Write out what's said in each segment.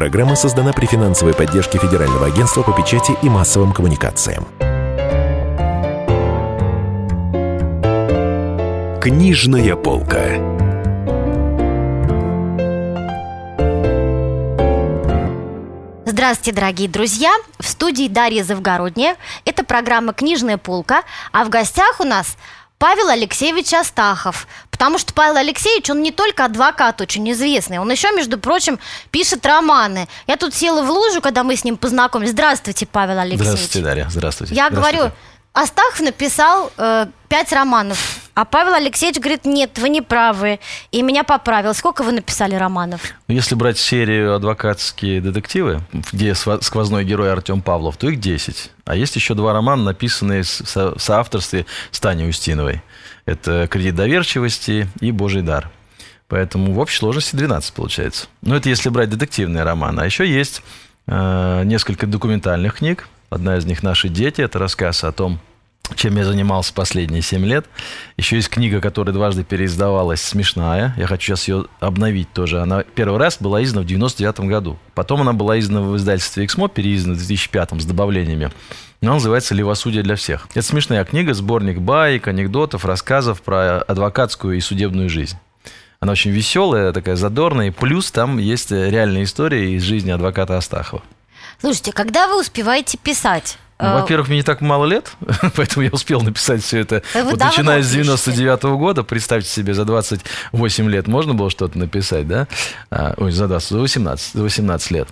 программа создана при финансовой поддержке Федерального агентства по печати и массовым коммуникациям. Книжная полка. Здравствуйте, дорогие друзья! В студии Дарья Завгородняя. Это программа «Книжная полка», а в гостях у нас Павел Алексеевич Астахов. Потому что Павел Алексеевич, он не только адвокат очень известный, он еще, между прочим, пишет романы. Я тут села в лужу, когда мы с ним познакомились. Здравствуйте, Павел Алексеевич. Здравствуйте, Дарья. Здравствуйте. Я Здравствуйте. говорю, Астахов написал э, пять романов, а Павел Алексеевич говорит, нет, вы не правы. И меня поправил. Сколько вы написали романов? Ну, Если брать серию «Адвокатские детективы», где сквозной герой Артем Павлов, то их 10. А есть еще два романа, написанные с- со- в соавторстве с Таней Устиновой. Это «Кредит доверчивости» и «Божий дар». Поэтому в общей сложности 12 получается. Но это если брать детективные романы. А еще есть э, несколько документальных книг. Одна из них «Наши дети». Это рассказ о том, чем я занимался последние 7 лет. Еще есть книга, которая дважды переиздавалась, смешная. Я хочу сейчас ее обновить тоже. Она первый раз была издана в 99 году. Потом она была издана в издательстве «Эксмо», переиздана в 2005 с добавлениями. Она называется «Левосудие для всех». Это смешная книга, сборник баек, анекдотов, рассказов про адвокатскую и судебную жизнь. Она очень веселая, такая задорная. Плюс там есть реальная история из жизни адвоката Астахова. Слушайте, когда вы успеваете писать? Ну, Э, во-первых, мне не так мало лет, поэтому я успел написать все это. Вы вот начиная с пишете? 99 года, представьте себе, за 28 лет можно было что-то написать, да? А, ой, за 20, за 18, за 18 лет.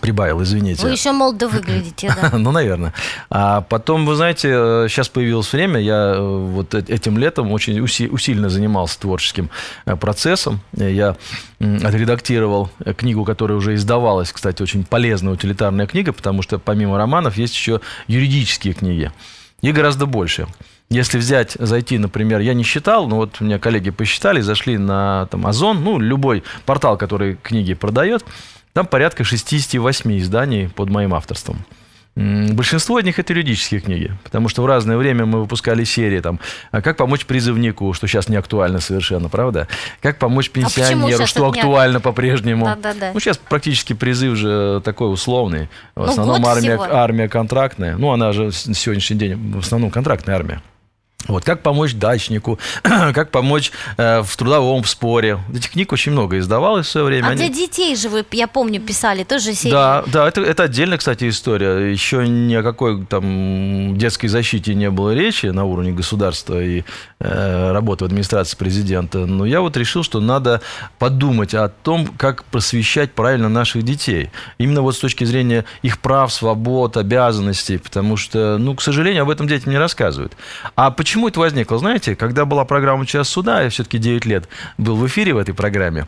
Прибавил, извините. Вы еще молодо выглядите, да. Ну, наверное. А потом, вы знаете, э, сейчас появилось время, я э, вот э- этим летом очень уси- усиленно занимался творческим э, процессом. Э, Я отредактировал э, книгу, которая уже издавалась, кстати, очень полезная утилитарная книга, потому что помимо романов есть еще юридические книги. И гораздо больше. Если взять, зайти, например, я не считал, но вот у меня коллеги посчитали, зашли на там, Озон, ну, любой портал, который книги продает, там порядка 68 изданий под моим авторством. Большинство из них это юридические книги, потому что в разное время мы выпускали серии там а «Как помочь призывнику», что сейчас не актуально совершенно, правда? «Как помочь почему пенсионеру», щас что это не актуально по-прежнему. Да-да-да. Ну, сейчас практически призыв же такой условный. В Ну, основном год армия, всего. армия контрактная. Ну, она же на сегодняшний день в основном контрактная армия. Вот, как помочь дачнику, как помочь э, в трудовом споре. Этих книг очень много издавалось в свое время. А Они- для детей же вы, я помню, писали тоже серию. да, да, это, это отдельная, кстати, история. Еще ни о какой там детской защите не было речи на уровне государства и э, работы в администрации президента. Но я вот решил, что надо подумать о том, как просвещать правильно наших детей. Именно вот с точки зрения их прав, свобод, обязанностей. Потому что, ну, к сожалению, об этом детям не рассказывают. А почему это возникло? Знаете, когда была программа «Час суда», я все-таки 9 лет был в эфире в этой программе,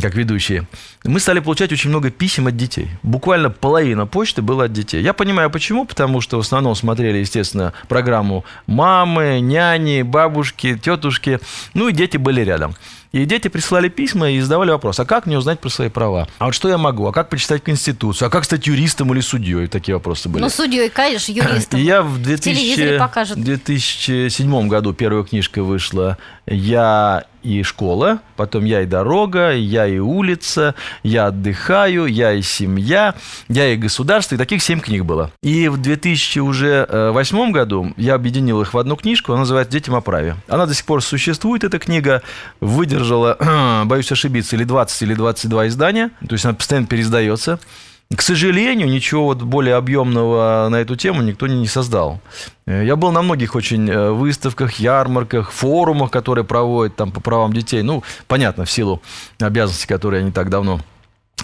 как ведущие, мы стали получать очень много писем от детей. Буквально половина почты была от детей. Я понимаю, почему. Потому что в основном смотрели, естественно, программу мамы, няни, бабушки, тетушки. Ну и дети были рядом. И дети присылали письма и задавали вопрос, а как мне узнать про свои права? А вот что я могу? А как почитать Конституцию? А как стать юристом или судьей? Такие вопросы были. Ну, судьей, конечно, юристом. И я в телевизоре 2000 покажут. 2007 году первая книжка вышла «Я и школа», потом «Я и дорога», «Я и улица», «Я отдыхаю», «Я и семья», «Я и государство», и таких семь книг было. И в 2008 году я объединил их в одну книжку, она называется «Детям о праве». Она до сих пор существует, эта книга, выдержала, боюсь ошибиться, или 20, или 22 издания, то есть она постоянно переиздается. К сожалению, ничего вот более объемного на эту тему никто не создал. Э, Я был на многих очень э, выставках, ярмарках, форумах, которые проводят там по правам детей. Ну, понятно, в силу обязанностей, которые не так давно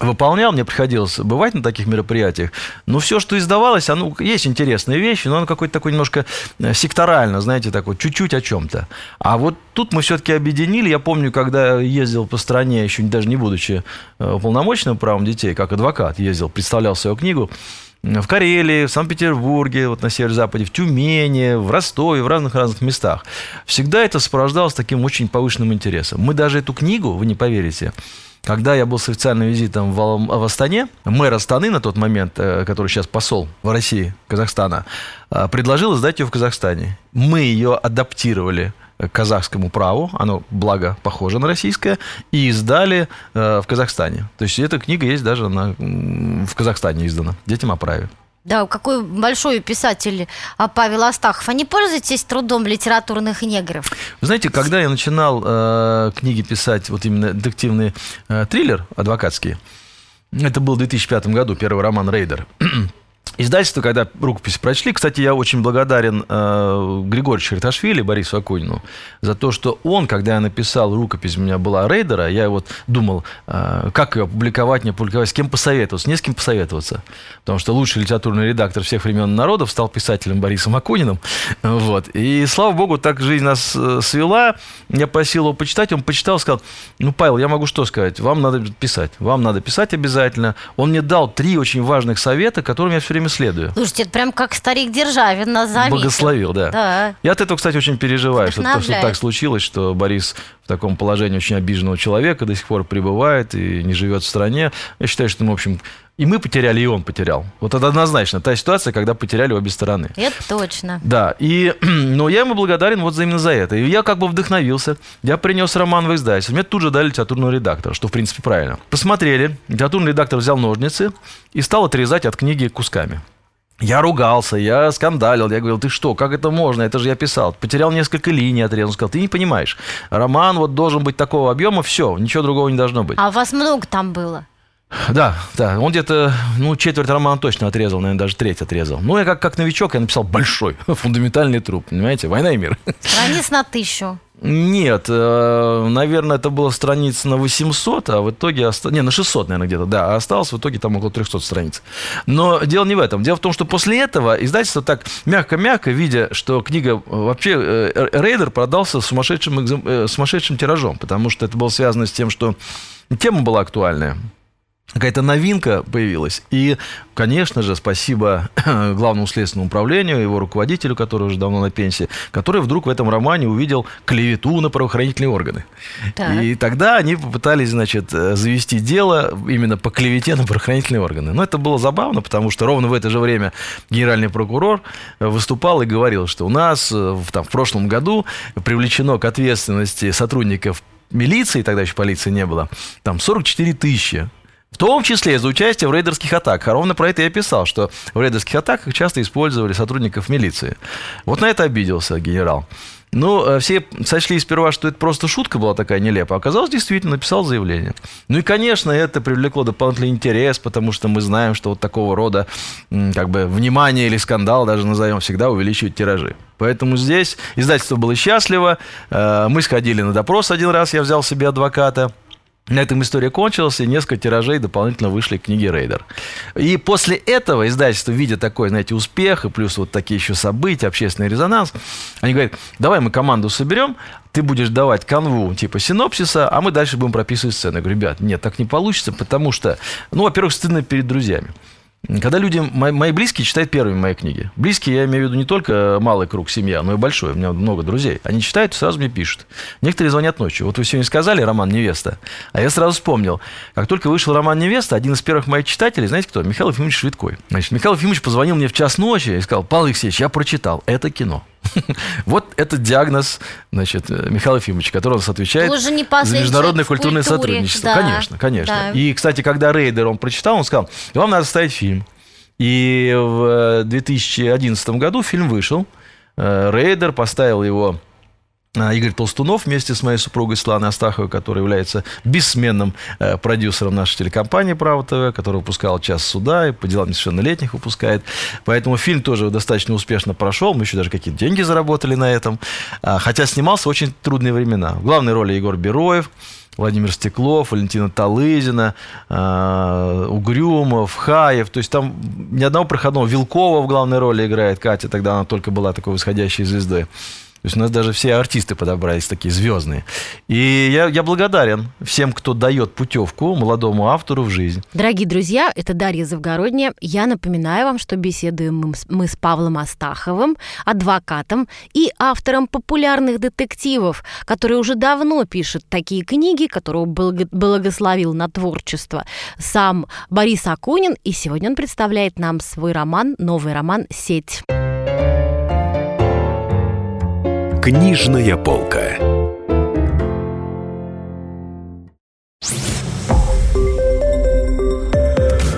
выполнял, мне приходилось бывать на таких мероприятиях. Но все, что издавалось, оно, есть интересные вещи, но оно какое-то такое немножко э, секторально, знаете, такое, чуть-чуть о чем-то. А вот тут мы все-таки объединили. Я помню, когда ездил по стране, еще даже не будучи э, уполномоченным правом детей, как адвокат ездил, представлял свою книгу, в Карелии, в Санкт-Петербурге, вот на северо-западе, в Тюмени, в Ростове, в разных-разных местах. Всегда это сопровождалось таким очень повышенным интересом. Мы даже эту книгу, вы не поверите, когда я был с официальным визитом в, в Астане, мэр Астаны на тот момент, э, который сейчас посол в России, Казахстана, э, предложил издать ее в Казахстане. Мы ее адаптировали к казахскому праву, оно, благо, похоже на российское, и издали э, в Казахстане. То есть эта книга есть даже на, в Казахстане издана, детям о праве. Да, какой большой писатель а, Павел Астахов. А не пользуетесь трудом литературных негров? Вы знаете, когда я начинал э, книги писать, вот именно детективный э, триллер адвокатский, это был в 2005 году, первый роман «Рейдер», Издательство, когда рукопись прочли, кстати, я очень благодарен э, Григорию Черташвили, Борису Акунину, за то, что он, когда я написал рукопись, у меня была рейдера, я вот думал, э, как ее опубликовать, не опубликовать, с кем посоветоваться, не с кем посоветоваться. Потому что лучший литературный редактор всех времен народов стал писателем Борисом Акуниным. Вот. И, слава богу, так жизнь нас э, свела. Я просил его почитать, он почитал, сказал, ну, Павел, я могу что сказать, вам надо писать, вам надо писать обязательно. Он мне дал три очень важных совета, которыми я все время время следую. Слушайте, это прям как старик Державин нас заметил. Благословил, да. Да. Я от этого, кстати, очень переживаю, что, то, что так случилось, что Борис в таком положении очень обиженного человека до сих пор пребывает и не живет в стране. Я считаю, что, в общем, и мы потеряли, и он потерял. Вот это однозначно та ситуация, когда потеряли обе стороны. Это точно. Да, и, но я ему благодарен вот именно за это. И я как бы вдохновился. Я принес роман в издательство. Мне тут же дали литературного редактора, что, в принципе, правильно. Посмотрели, литературный редактор взял ножницы и стал отрезать от книги кусками. Я ругался, я скандалил, я говорил, ты что, как это можно, это же я писал. Потерял несколько линий, отрезал, сказал, ты не понимаешь, роман вот должен быть такого объема, все, ничего другого не должно быть. А вас много там было? Да, да, он где-то, ну, четверть романа точно отрезал, наверное, даже треть отрезал. Ну, я как, как новичок, я написал большой, фундаментальный труп, понимаете, «Война и мир». Страниц на тысячу. Нет, э, наверное, это было страниц на 800, а в итоге... Не, на 600, наверное, где-то, да. А осталось в итоге там около 300 страниц. Но дело не в этом. Дело в том, что после этого издательство так мягко-мягко, видя, что книга... Вообще, э, Рейдер продался сумасшедшим, э, сумасшедшим тиражом, потому что это было связано с тем, что тема была актуальная какая-то новинка появилась. И, конечно же, спасибо главному следственному управлению, его руководителю, который уже давно на пенсии, который вдруг в этом романе увидел клевету на правоохранительные органы. Так. И тогда они попытались, значит, э, завести дело именно по клевете на правоохранительные органы. Но это было забавно, потому что ровно в это же время генеральный прокурор выступал и говорил, что у нас э, в, там, в прошлом году привлечено к ответственности сотрудников милиции, тогда еще полиции не было, там 44 тысячи в том числе за участие в рейдерских атаках. А ровно про это я писал, что в рейдерских атаках часто использовали сотрудников милиции. Вот на это обиделся генерал. Ну, э, все сочли сперва, что это просто шутка была такая нелепая. Оказалось, действительно, написал заявление. Ну и, конечно, это привлекло дополнительный интерес, потому что мы знаем, что вот такого рода как бы внимание или скандал, даже назовем, всегда увеличивает тиражи. Поэтому здесь издательство было счастливо. Э, мы сходили на допрос один раз, я взял себе адвоката. На этом история кончилась, и несколько тиражей дополнительно вышли книги Рейдер. И после этого издательство, видя такой, знаете, успех, и плюс вот такие еще события, общественный резонанс, они говорят, давай мы команду соберем, ты будешь давать канву типа синопсиса, а мы дальше будем прописывать сцены. Я говорю, ребят, нет, так не получится, потому что, ну, во-первых, стыдно перед друзьями. Когда люди, мои, мои близкие читают первыми мои книги. Близкие, я имею в виду не только малый круг семья, но и большой. У меня много друзей. Они читают сразу мне пишут. Некоторые звонят ночью. Вот вы сегодня сказали роман «Невеста», а я сразу вспомнил. Как только вышел роман «Невеста», один из первых моих читателей, знаете кто? Михаил Ефимович Швидкой. Значит, Михаил Ефимович позвонил мне в час ночи и сказал, Павел Алексеевич, я прочитал, это кино. Вот этот диагноз, значит, Михаила Ефимовича, который у нас отвечает за международное культурное сотрудничество. Да, конечно, конечно. Да. И, кстати, когда Рейдер он прочитал, он сказал, вам надо ставить фильм. И в 2011 году фильм вышел. Э, Рейдер поставил его э, Игорь Толстунов вместе с моей супругой Светланой Астаховой, которая является бессменным э, продюсером нашей телекомпании «Право ТВ», которая выпускала «Час суда» и по делам несовершеннолетних выпускает. Поэтому фильм тоже достаточно успешно прошел. Мы еще даже какие-то деньги заработали на этом. А, хотя снимался в очень трудные времена. В главной роли Егор Бероев – Владимир Стеклов, Валентина Талызина, э, Угрюмов, Хаев. То есть там ни одного проходного. Вилкова в главной роли играет Катя, тогда она только была такой восходящей звездой. То есть у нас даже все артисты подобрались такие звездные. И я, я благодарен всем, кто дает путевку молодому автору в жизнь. Дорогие друзья, это Дарья Завгородняя. Я напоминаю вам, что беседуем мы с Павлом Астаховым, адвокатом и автором популярных детективов, который уже давно пишет такие книги, которого благословил на творчество сам Борис Акунин. И сегодня он представляет нам свой роман, новый роман «Сеть». Книжная полка.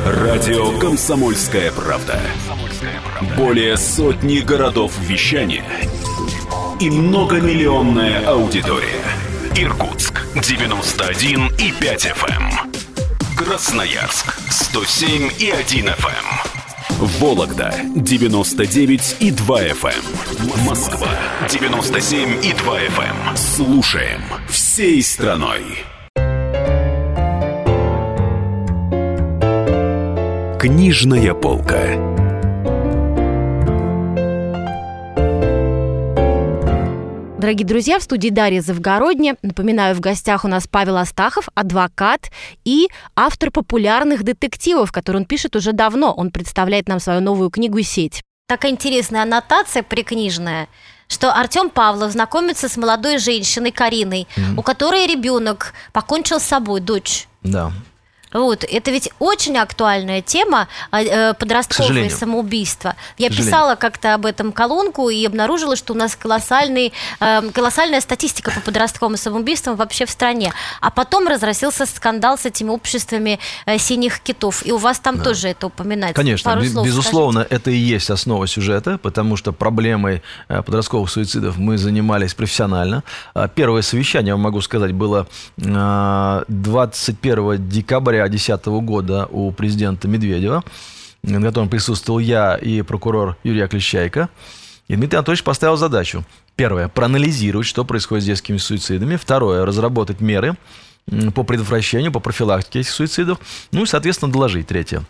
Радио «Комсомольская правда». Более сотни городов вещания и многомиллионная аудитория. Иркутск 91 и 5 FM. Красноярск 107 и 1 FM. Вологда 99 и 2 FM. Москва 97 и 2 FM. Слушаем всей страной. Книжная полка. Дорогие друзья, в студии Дарья Завгородня. Напоминаю, в гостях у нас Павел Астахов, адвокат и автор популярных детективов, которые он пишет уже давно. Он представляет нам свою новую книгу «Сеть». Такая интересная аннотация прикнижная, что Артем Павлов знакомится с молодой женщиной Кариной, mm-hmm. у которой ребенок покончил с собой, дочь. Да. Вот, это ведь очень актуальная тема а, э, подростковое самоубийство. Я писала как-то об этом колонку и обнаружила, что у нас колоссальный, э, колоссальная статистика по подростковым самоубийствам вообще в стране. А потом разразился скандал с этими обществами э, синих китов. И у вас там да. тоже это упоминается. Конечно, Пару слов безусловно, скажите. это и есть основа сюжета, потому что проблемой подростковых суицидов мы занимались профессионально. Первое совещание, я могу сказать, было 21 декабря 2010 года у президента Медведева, на котором присутствовал я и прокурор Юрий Оклещайко. И Дмитрий Анатольевич поставил задачу. Первое, проанализировать, что происходит с детскими суицидами. Второе, разработать меры по предотвращению, по профилактике этих суицидов. Ну и, соответственно, доложить. Третье.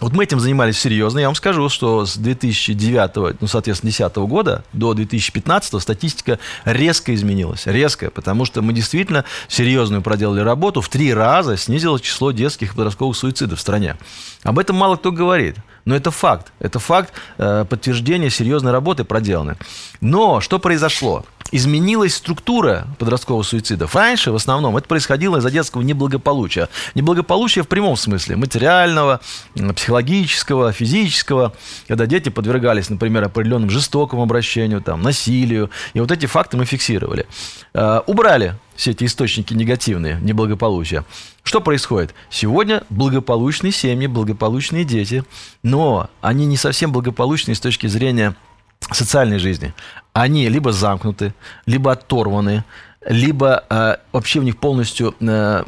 Вот мы этим занимались серьезно. Я вам скажу, что с 2009, ну, соответственно, 2010 года до 2015 статистика резко изменилась. Резко, потому что мы действительно серьезную проделали работу. В три раза снизилось число детских и подростковых суицидов в стране. Об этом мало кто говорит. Но это факт. Это факт э, подтверждения серьезной работы проделанной. Но что произошло? изменилась структура подросткового суицида. Раньше, в основном, это происходило из-за детского неблагополучия. Неблагополучия в прямом смысле. Материального, психологического, физического. Когда дети подвергались, например, определенным жестокому обращению, там, насилию. И вот эти факты мы фиксировали. Э, убрали все эти источники негативные, неблагополучия. Что происходит? Сегодня благополучные семьи, благополучные дети, но они не совсем благополучные с точки зрения социальной жизни. Они либо замкнуты, либо оторваны, либо э, вообще в них полностью э,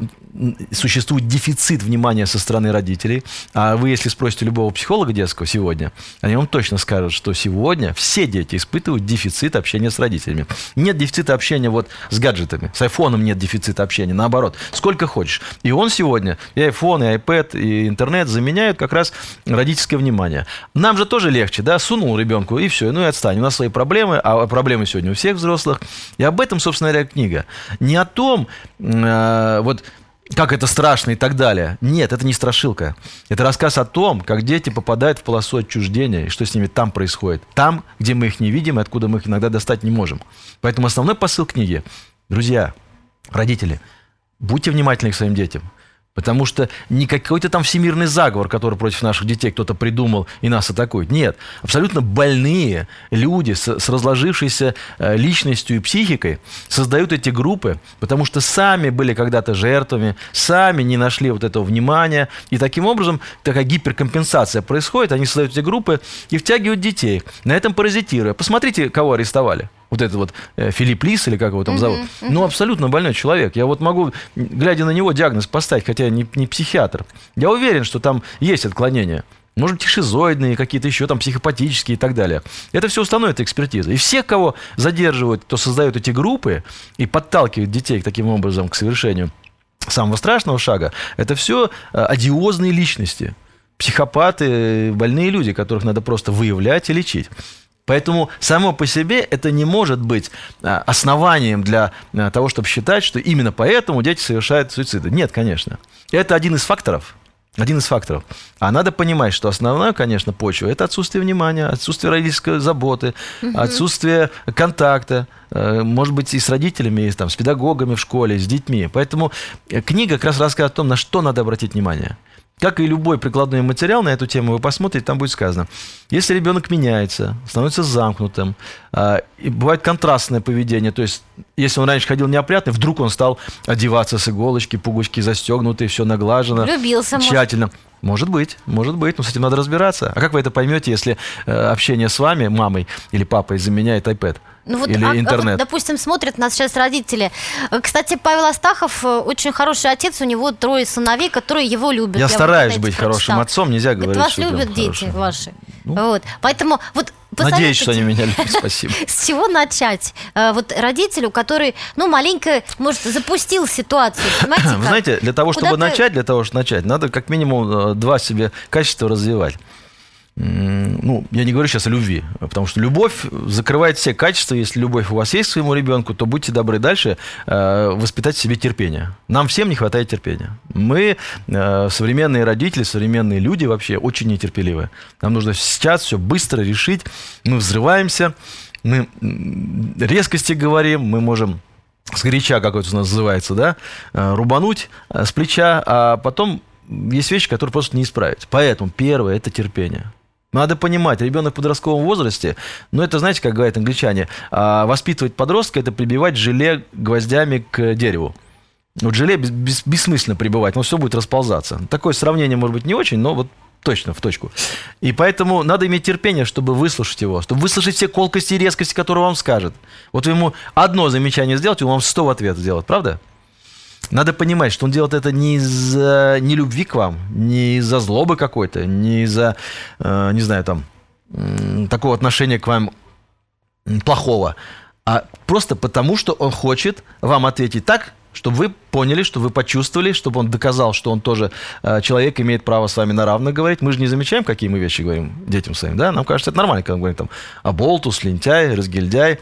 существует дефицит внимания со стороны родителей. А вы, если спросите любого психолога детского сегодня, они вам точно скажут, что сегодня все дети испытывают дефицит общения с родителями. Нет дефицита общения вот с гаджетами. С айфоном нет дефицита общения. Наоборот, сколько хочешь. И он сегодня, и айфон, и iPad, и интернет заменяют как раз родительское внимание. Нам же тоже легче, да, сунул ребенку, и все, ну и отстань. У нас свои проблемы, а проблемы сегодня у всех взрослых. И об этом, собственно говоря, книга. Не о том, э, вот как это страшно и так далее. Нет, это не страшилка. Это рассказ о том, как дети попадают в полосу отчуждения и что с ними там происходит. Там, где мы их не видим и откуда мы их иногда достать не можем. Поэтому основной посыл книги. Друзья, родители, будьте внимательны к своим детям. Потому что не какой-то там всемирный заговор, который против наших детей кто-то придумал и нас атакует. Нет, абсолютно больные люди с, с разложившейся э, личностью и психикой создают эти группы, потому что сами были когда-то жертвами, сами не нашли вот этого внимания. И таким образом такая гиперкомпенсация происходит. Они создают эти группы и втягивают детей, на этом паразитируя. Посмотрите, кого арестовали вот этот вот э, Филипп Лис, или как его там зовут, uh-huh, uh-huh. ну, абсолютно больной человек. Я вот могу, глядя на него, диагноз поставить, хотя я не, не психиатр. Я уверен, что там есть отклонения. Может быть, шизоидные, какие-то еще там психопатические и так далее. Это все установит экспертиза. И всех, кого задерживают, кто создает эти группы и подталкивает детей таким образом к совершению самого страшного шага, это все э, одиозные личности. Психопаты, больные люди, которых надо просто выявлять и лечить. Поэтому само по себе это не может быть а, основанием для а, того, чтобы считать, что именно поэтому дети совершают суициды. Нет, конечно. Это один из факторов. Один из факторов. А надо понимать, что основная, конечно, почва – это отсутствие внимания, отсутствие родительской заботы, угу. отсутствие контакта, э, может быть, и с родителями, и там, с педагогами в школе, с детьми. Поэтому книга как раз рассказывает о том, на что надо обратить внимание. Как и любой прикладной материал на эту тему вы посмотрите, там будет сказано. Если ребенок меняется, становится замкнутым, э, и бывает контрастное поведение, то есть если он раньше ходил неопрятный, вдруг он стал одеваться с иголочки, пуговички застегнутые, все наглажено, Влюбился, может. тщательно. Может быть, может быть, но с этим надо разбираться. А как вы это поймете, если э, общение с вами, мамой или папой, заменяет iPad? Ну вот, или а- а вот, интернет. допустим, смотрят нас сейчас родители. Кстати, Павел Астахов э, очень хороший отец, у него трое сыновей, которые его любят. Я вот стараюсь это быть прочитала. хорошим отцом, нельзя Говорит, говорить, вас что любят дети хороший. Ну, ваши. Вот. Поэтому вот Надеюсь, что они меня любят. Спасибо. С чего начать? Э, Вот родителю, который, ну, маленько, может, запустил ситуацию. Вы знаете, для того, чтобы начать, для того, чтобы начать, надо как минимум э, два себе качества развивать. Ну, я не говорю сейчас о любви, потому что любовь закрывает все качества. Если любовь у вас есть к своему ребенку, то будьте добры дальше э, воспитать в себе терпение. Нам всем не хватает терпения. Мы, э, современные родители, современные люди вообще очень нетерпеливы. Нам нужно сейчас все быстро решить. Мы взрываемся, мы резкости говорим, мы можем сгоряча, как это у нас называется, да, э, рубануть э, с плеча, а потом есть вещи, которые просто не исправить. Поэтому первое – это терпение. Надо понимать, ребенок в подростковом возрасте, ну это, знаете, как говорят англичане, а, воспитывать подростка – это прибивать желе гвоздями к дереву. Вот желе бес- бес- бессмысленно прибывать, но все будет расползаться. Такое сравнение может быть не очень, но вот точно в точку. И поэтому надо иметь терпение, чтобы выслушать его, чтобы выслушать все колкости и резкости, которые вам скажет. Вот вы ему одно замечание сделаете, он вам сто в ответ сделает, правда? Надо понимать, что он делает это не из-за нелюбви к вам, не из-за злобы какой-то, не из-за, э, не знаю, там, такого отношения к вам плохого, а просто потому, что он хочет вам ответить так, чтобы вы поняли, что вы почувствовали, чтобы он доказал, что он тоже э, человек, имеет право с вами на равных говорить. Мы же не замечаем, какие мы вещи говорим детям своим, да? Нам кажется, это нормально, когда мы говорим там оболтус, лентяй, разгильдяй,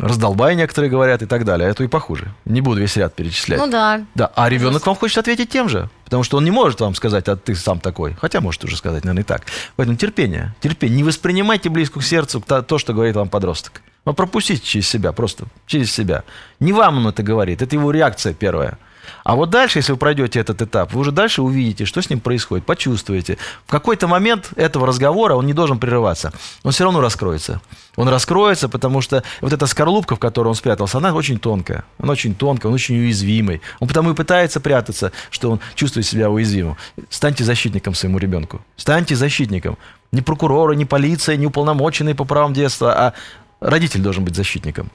раздолбай некоторые говорят и так далее. А это и похуже. Не буду весь ряд перечислять. Ну да. Да, а ребенок вам хочет ответить тем же, потому что он не может вам сказать, а ты сам такой. Хотя может уже сказать, наверное, и так. Поэтому терпение, терпение. Не воспринимайте близко к сердцу то, то, что говорит вам подросток. Но пропустите через себя, просто через себя. Не вам он это говорит, это его реакция первая. А вот дальше, если вы пройдете этот этап, вы уже дальше увидите, что с ним происходит, почувствуете. В какой-то момент этого разговора он не должен прерываться. Он все равно раскроется. Он раскроется, потому что вот эта скорлупка, в которой он спрятался, она очень тонкая. Она очень тонкая, он очень уязвимый. Он потому и пытается прятаться, что он чувствует себя уязвимым. Станьте защитником своему ребенку. Станьте защитником. Не прокурора, не полиция, не уполномоченный по правам детства, а родитель должен быть защитником.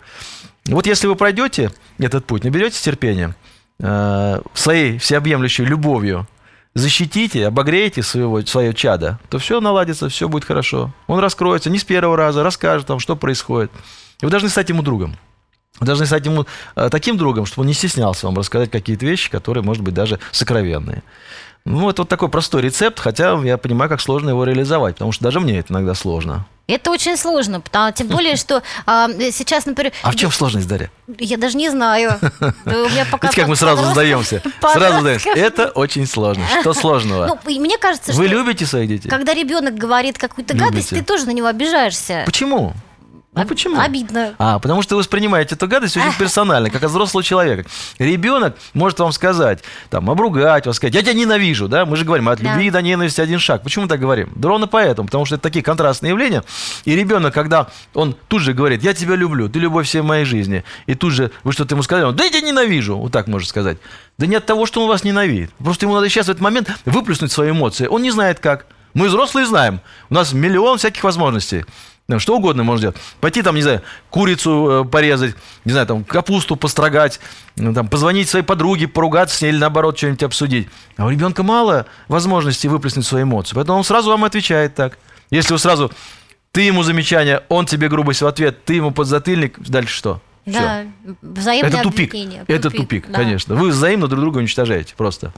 Вот если вы пройдете этот путь, наберете терпения, своей всеобъемлющей любовью защитите, обогреете своего, свое чадо, то все наладится, все будет хорошо. Он раскроется не с первого раза, расскажет вам, что происходит. И вы должны стать ему другом. Вы должны стать ему э, таким другом, чтобы он не стеснялся вам рассказать какие-то вещи, которые, может быть, даже сокровенные. Ну, это вот такой простой рецепт, хотя я понимаю, как сложно его реализовать, потому что даже мне это иногда сложно. Это очень сложно, потому, тем более, что а, сейчас, например... А в чем сложность, Дарья? Я даже не знаю. Видите, как мы сразу сдаемся. Сразу сдаемся. Это очень сложно. Что сложного? Ну, мне кажется, Вы что любите своих детей? когда ребенок говорит какую-то гадость, ты тоже на него обижаешься. Почему? Ну Об- почему? Обидно. А, потому что вы воспринимаете эту гадость очень персонально, как от взрослого человека. Ребенок может вам сказать, там, обругать вас, сказать, я тебя ненавижу, да? Мы же говорим, от Да. любви до ненависти один шаг. Почему мы так говорим? Да ровно поэтому, потому что это такие контрастные явления. И ребенок, когда он тут же говорит, я тебя люблю, ты любовь всей моей жизни, и тут же вы что-то ему сказали, он, да я тебя ненавижу, вот так может сказать. Да не от того, что он вас ненавидит. Просто ему надо сейчас в этот момент выплеснуть свои эмоции. Он не знает как. Мы взрослые знаем. У нас миллион всяких возможностей. Что угодно можно сделать. Пойти там, не знаю, курицу э, порезать, не знаю, там, капусту построгать, там, позвонить своей подруге, поругаться с ней или наоборот что-нибудь обсудить. А у ребенка мало возможностей выплеснуть свои эмоции. Поэтому он сразу вам отвечает так. Если вы сразу, ты ему замечание, он тебе грубость в ответ, ты ему подзатыльник, дальше что? Да, взаимное Это тупик. обвинение. Это тупик, да. конечно. Вы взаимно друг друга уничтожаете просто.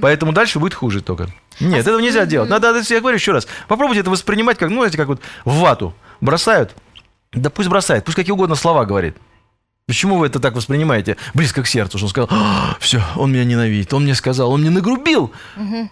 Поэтому дальше будет хуже только. Нет, этого нельзя делать. Надо, я говорю еще раз, попробуйте это воспринимать как, ну, знаете, как вот в вату бросают. Да пусть бросает, пусть какие угодно слова говорит. Почему вы это так воспринимаете? Близко к сердцу, что он сказал, все, он меня ненавидит, он мне сказал, он мне нагрубил.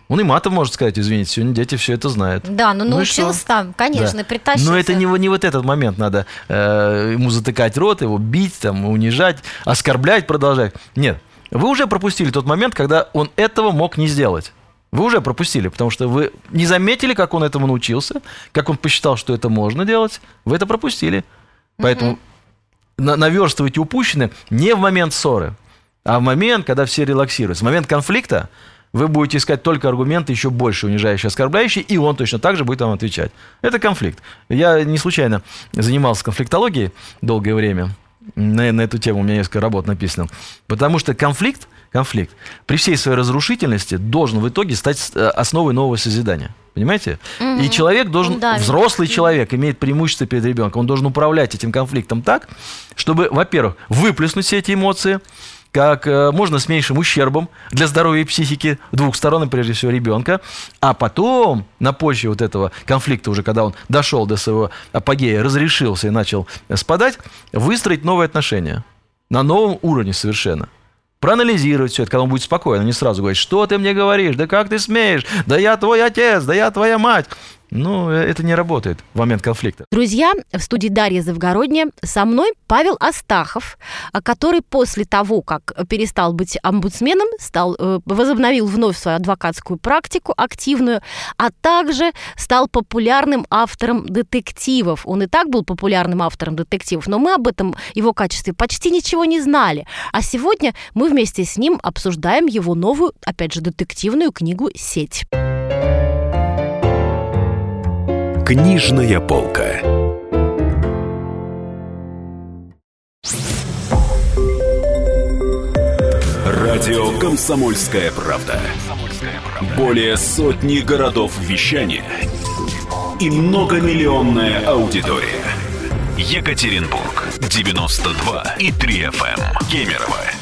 Он и матом может сказать, извините, сегодня дети все это знают. Да, ну и научился там, конечно, Да. притащился. Но это не, не вот этот момент надо э, ему затыкать рот, его бить, там, унижать, оскорблять, продолжать. Нет, вы уже пропустили тот момент, когда он этого мог не сделать. Вы уже пропустили, потому что вы не заметили, как он этому научился, как он посчитал, что это можно делать. Вы это пропустили. Поэтому на- наверстывайте упущенное не в момент ссоры, а в момент, когда все релаксируются. В момент конфликта вы будете искать только аргументы еще больше унижающие, оскорбляющие, и он точно так же будет вам отвечать. Это конфликт. Я не случайно занимался конфликтологией долгое время. На, на эту тему у меня несколько работ написано. Потому что конфликт, конфликт при всей своей разрушительности должен в итоге стать э, основой нового созидания. Понимаете? И человек должен, давит. взрослый человек имеет преимущество перед ребенком. Он должен управлять этим конфликтом так, чтобы, во-первых, выплеснуть все эти эмоции, как э, можно с меньшим ущербом для здоровья и психики двух сторон, и прежде всего ребенка, а потом на почве вот этого конфликта уже, когда он дошел до своего апогея, разрешился и начал э, спадать, выстроить новые отношения на новом уровне совершенно. Проанализировать все это, когда он будет спокоен, а не сразу говорить, что ты мне говоришь, да как ты смеешь, да я твой отец, да я твоя мать. Ну, э, это не работает в момент конфликта. Друзья, в студии Дарья Завгородняя со мной Павел Астахов, а, который после того, как перестал быть омбудсменом, стал, э, возобновил вновь свою адвокатскую практику активную, а также стал популярным автором детективов. Он и так был популярным автором детективов, но мы об этом его качестве почти ничего не знали. А сегодня мы вместе с ним обсуждаем его новую, опять же, детективную книгу «Сеть». Книжная полка. Радио Комсомольская правда". Более сотни городов вещания и многомиллионная аудитория. Екатеринбург 92 и 3 FM. Кемерово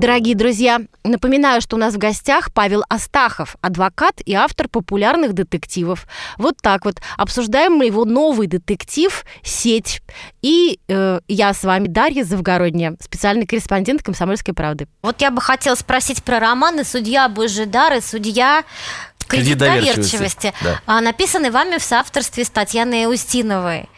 Дорогие друзья, напоминаю, что у нас в гостях Павел Астахов, адвокат и автор популярных детективов. Вот так вот. Обсуждаем мы его новый детектив «Сеть». И э, я с вами, Дарья Завгородняя, специальный корреспондент «Комсомольской правды». Вот я бы хотела спросить про романы «Судья Божидар» и «Судья Кредит доверчивости». доверчивости», Да. а, написаны вами в соавторстве с Татьяной Устиновой.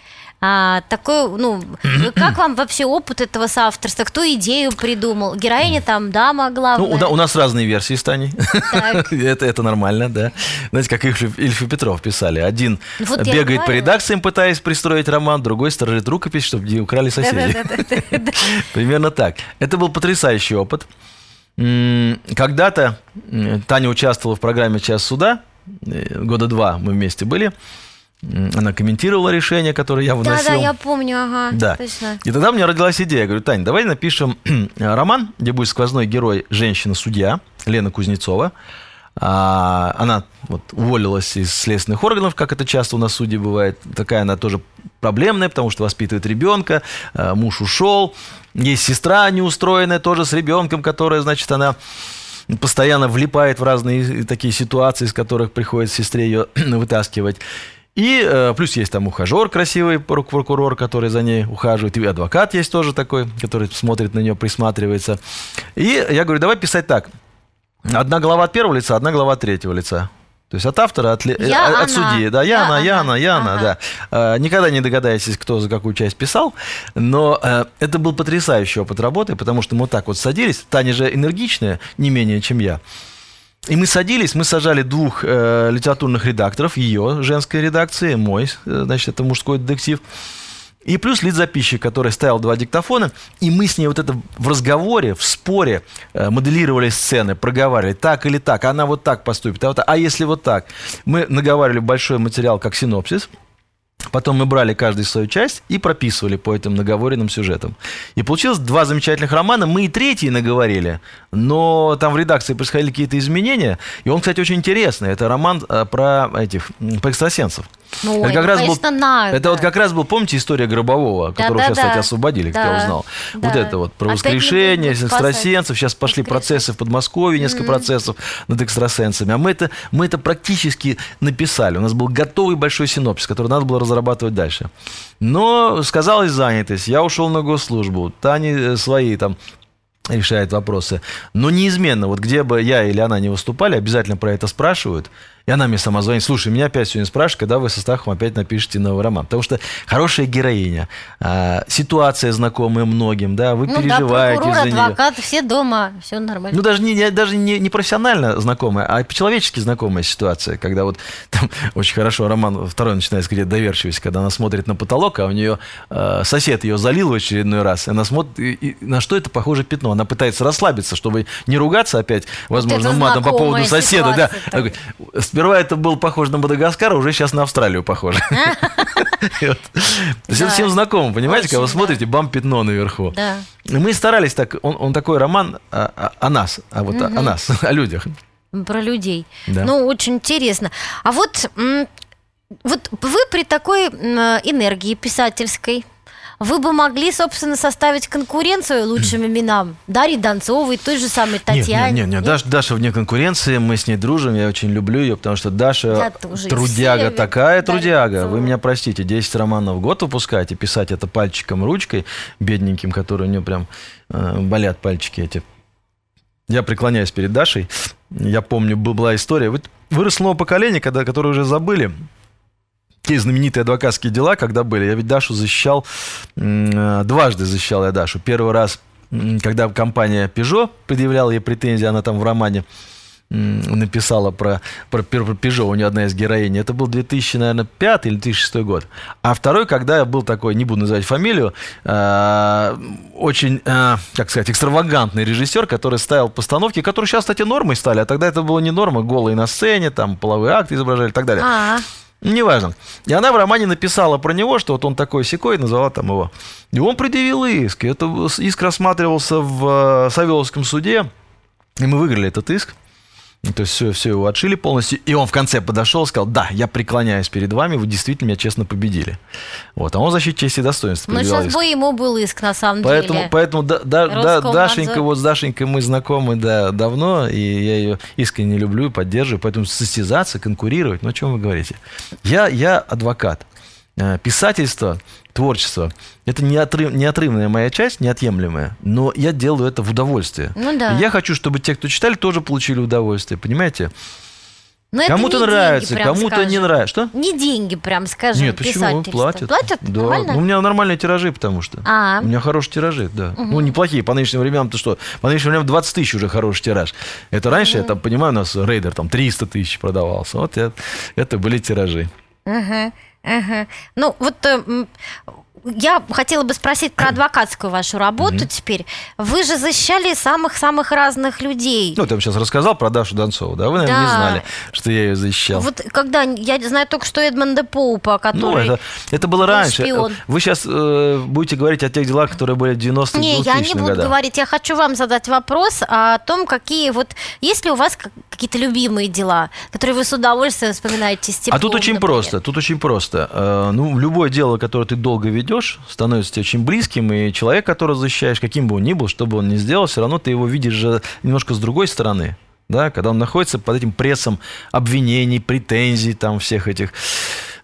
А, такой, ну, как вам вообще опыт этого соавторства? Кто идею придумал? Героиня там дама Ну, главная. у, да- у нас разные версии с Таней. Это, это нормально, да. Знаете, как Ильф, Ильф и Петров писали. Один Вот я бегает по редакциям, пытаясь пристроить роман, другой сторожит рукопись, чтобы не украли соседи. Примерно так. Это был потрясающий опыт. Когда-то Таня участвовала в программе «Час суда». Э, Года два мы вместе были. Она комментировала решение, которое я выносил. Да-да, я помню, ага, Да. точно. И тогда у меня родилась идея. Я говорю, Тань, давай напишем роман, где будет сквозной герой женщина-судья Лена Кузнецова. А, она вот уволилась из следственных органов, как это часто у нас судьи бывает. Такая она тоже проблемная, потому что воспитывает ребенка, а, муж ушел. Есть сестра неустроенная тоже с ребенком, которая, значит, она постоянно влипает в разные такие ситуации, из которых приходится сестре ее вытаскивать. И э, плюс есть там ухажер красивый, прок- прокурор, который за ней ухаживает, и адвокат есть тоже такой, который смотрит на нее, присматривается. И я говорю, давай писать так. Одна глава от первого лица, одна глава от третьего лица. То есть от автора, от, ли- э, Я, от она. судьи. Да, я, Я, она, я, она. я, она, Ага. да. Э, Никогда не догадаетесь, кто за какую часть писал, но э, это был потрясающий опыт работы, потому что мы вот так вот садились. Таня же энергичная, не менее, чем я. И мы садились, мы сажали двух э, литературных редакторов, ее женской редакции, мой, э, значит, это мужской детектив, и плюс лид-записчик, который ставил два диктофона, и мы с ней вот это в разговоре, в споре э, моделировали сцены, проговаривали так или так, она вот так поступит, а, вот а если вот так. Мы наговаривали большой материал как синопсис, Потом мы брали каждый свою часть и прописывали по этим наговоренным сюжетам. И получилось два замечательных романа. Мы и третий наговорили, но там в редакции происходили какие-то изменения. И он, кстати, очень интересный. Это роман э, про этих, про экстрасенсов. Ну, это ой, ну, конечно, надо. это вот как раз был, помните, история Гробового, которого сейчас, Да-да-да. кстати, освободили, как я Да. узнал. Да. Вот это вот, про Опять воскрешение, спасать. экстрасенсов. Сейчас пошли Воскрешение. процессы в Подмосковье, несколько процессов над экстрасенсами. А мы это, мы это практически написали. У нас был готовый большой синопсис, который надо было разрабатывать дальше. Но сказалась занятость, я ушел на госслужбу, Таня э, свои там решает вопросы. Но неизменно, вот где бы я или она не выступали, обязательно про это спрашивают. И она мне сама звонит, слушай, меня опять сегодня спрашивают, когда вы со Стахом опять напишете новый роман. Потому что хорошая героиня, а, ситуация знакомая многим, да, вы Ну переживаете да, прокурор, за нее. адвокат, все дома, все нормально. Ну, даже не, не- даже не, не профессионально знакомая, а по-человечески знакомая ситуация, когда вот там очень хорошо роман второй начинается, где доверчивость, когда она смотрит на потолок, а у нее э, сосед ее залил в очередной раз, и она смотрит, и- и на что это похоже пятно. Она пытается расслабиться, чтобы не ругаться опять, возможно, это матом по поводу соседа. Да. Сперва это был похож на Мадагаскар, а уже сейчас на Австралию похоже. Это всем знакомо, понимаете, когда вы смотрите, бам-пятно наверху. Да. И Мы старались так, он, такой роман о, о- о нас, а вот о, нас, о людях. Про людей. Ну, очень интересно. А вот, вот вы при такой м, энергии писательской, вы бы могли, собственно, составить конкуренцию лучшим именам Дарьи Донцовой, той же самой Татьяне. Нет, нет, нет, Даша, Даша вне конкуренции, мы с ней дружим, я очень люблю ее, потому что Даша тоже. трудяга, такая Дарья трудяга. Донцова. Вы меня простите, 10 романов в год выпускать и писать это пальчиком, ручкой, бедненьким, которые у нее прям э, болят пальчики эти. Я преклоняюсь перед Дашей. Я помню, была история. Выросло новое поколение, когда, которые уже забыли те знаменитые адвокатские дела, когда были. Я ведь Дашу защищал, э, дважды защищал я Дашу. Первый раз, когда компания Peugeot предъявляла ей претензии, она там в романе написала про, про, про Peugeot, у нее одна из героинь. Это был 2005 или 2006 год. А второй, когда был такой, не буду называть фамилию, э, очень, э, как сказать, экстравагантный режиссер, который ставил постановки, которые сейчас, кстати, нормой стали, а тогда это было не норма, голые на сцене, там половые акты изображали и так далее. А, Неважно. И она в романе написала про него, что вот он такой секой, назвала там его. И он предъявил иск. Это иск рассматривался в э, Савеловском суде. И мы выиграли этот иск. Ну, То есть все, все его отшили полностью. И он в конце подошел и сказал, да, я преклоняюсь перед вами, вы действительно меня честно победили. Вот. А он в защите чести и достоинства ну предъявлял сейчас иск. бы ему был иск, на самом Поэтому, деле. поэтому да, да, да. Дашенька, вот с Дашенькой мы знакомы да, давно, и я ее искренне люблю и поддерживаю, поэтому состязаться, конкурировать, ну о чем вы говорите? Я, я адвокат. Э, Писательство, творчество – это неотрыв- неотрывная моя часть, неотъемлемая, но я делаю это в удовольствие. Ну да. И я хочу, чтобы те, кто читали, тоже получили удовольствие, понимаете? Но это кому-то нравится, кому-то не нравится. Что? Не деньги, прям скажем, Нет, почему? Платят. Платят? Да. Нормально? Ну, у меня нормальные тиражи, потому что. А. У меня хорошие тиражи, да. Ну, неплохие. По нынешним временам, то что? По нынешним временам 20 тысяч уже хороший тираж. Это раньше, я там понимаю, у нас рейдер там 300 тысяч продавался. Вот я- это были тиражи. Ага, ага. Ну, вот э, я хотела бы спросить про адвокатскую вашу работу теперь. Вы же защищали самых-самых разных людей. Ну, вам сейчас рассказал про Дашу Донцову, да? Вы, наверное, не Да. знали, что я ее защищал. Вот когда, я знаю только что Эдмонда Поупа, Ну, который... это, это было был раньше. шпион. Вы сейчас будете говорить о тех делах, которые были в 90-х, Не, 2000 я не буду годах. говорить. Я хочу вам задать вопрос о том, какие вот... Есть ли у вас как- какие-то любимые дела, которые вы с удовольствием вспоминаете с А тут теплом, очень например? просто, тут очень просто. Э, Ну, любое дело, которое ты долго ведешь, становится тебе очень близким, и человек, которого защищаешь, каким бы он ни был, что бы он ни сделал, все равно ты его видишь же немножко с другой стороны. Да, когда он находится под этим прессом обвинений, претензий, там всех этих.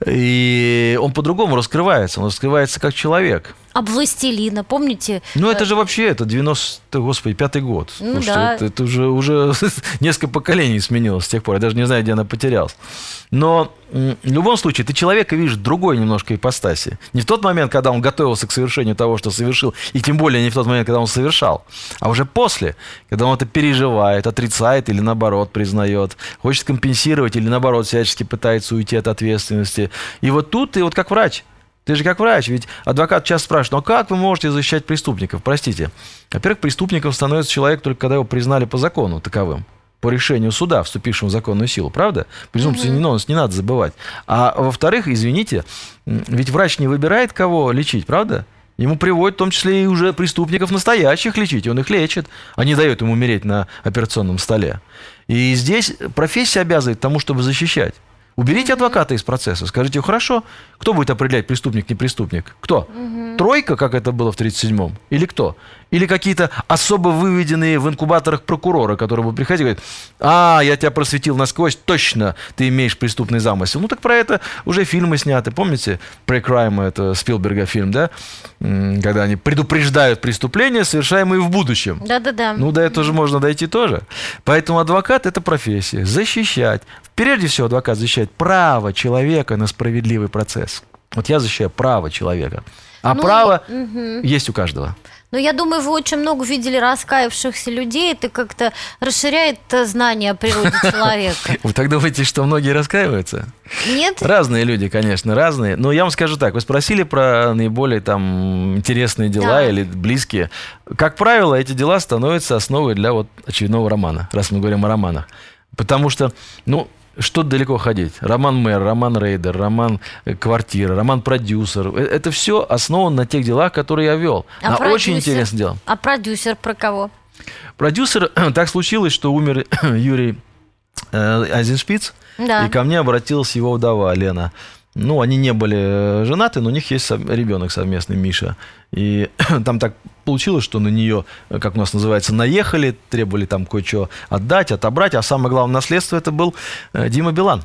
И он по-другому раскрывается. Он раскрывается как человек. А «Властелина», помните? Ну, это же вообще, это 90, господи, пятый год. Ну да. это, это уже, уже несколько поколений сменилось с тех пор. Я даже не знаю, где она потерялась. Но в любом случае, ты человека видишь другой немножко ипостаси. Не в тот момент, когда он готовился к совершению того, что совершил, и тем более не в тот момент, когда он совершал, а уже после, когда он это переживает, отрицает или наоборот признает, хочет компенсировать или наоборот всячески пытается уйти от ответственности. И вот тут ты вот как врач, ты же как врач, ведь адвокат часто спрашивает, ну как вы можете защищать преступников? Простите. Во-первых, преступником становится человек только когда его признали по закону таковым по решению суда, вступившему в законную силу, правда? Презумпцию невиновности не надо забывать. А во-вторых, извините, ведь врач не выбирает, кого лечить, правда? Ему приводят в том числе и уже преступников настоящих лечить, и он их лечит, а не дает ему умереть на операционном столе. И здесь профессия обязывает тому, чтобы защищать. Уберите адвоката из процесса, скажите, хорошо, кто будет определять, преступник, не преступник? Кто? Тройка, как это было в 37-м? Или кто? Или какие-то особо выведенные в инкубаторах прокурора, которые бы приходили и говорят, а, я тебя просветил насквозь, точно ты имеешь преступный замысел. Ну так про это уже фильмы сняты. Помните, Pre-Crime, это Спилберга фильм, да? Когда они предупреждают преступления, совершаемые в будущем. Да-да-да. Ну, до этого же можно дойти тоже. Поэтому адвокат – это профессия. Защищать. Прежде всего, адвокат защищает право человека на справедливый процесс. Вот я защищаю право человека. А Ну, право мгм. есть у каждого. Но я думаю, вы очень много видели раскаявшихся людей. Это как-то расширяет э, знание о природе человека. Вы так думаете, что многие раскаиваются? Нет? Разные люди, конечно, разные. Но я вам скажу так, вы спросили про наиболее там интересные дела Да. или близкие. Как правило, эти дела становятся основой для вот очередного романа, раз мы говорим о романах. Потому что, ну, что далеко ходить? Роман Мэр, роман Рейдер, роман э, Квартира, роман Продюсер. Э, Это все основано на тех делах, которые я вел. А на продюсер? очень интересное дело. А продюсер про кого? Продюсер, так случилось, что умер Юрий э, Айзеншпиц, Да. и ко мне обратилась его вдова Лена. Ну, они не были женаты, но у них есть ребенок совместный, Миша. И там так получилось, что на нее, э, как у нас называется, наехали, требовали там кое-что отдать, отобрать, а самое главное наследство это был э, Дима Билан.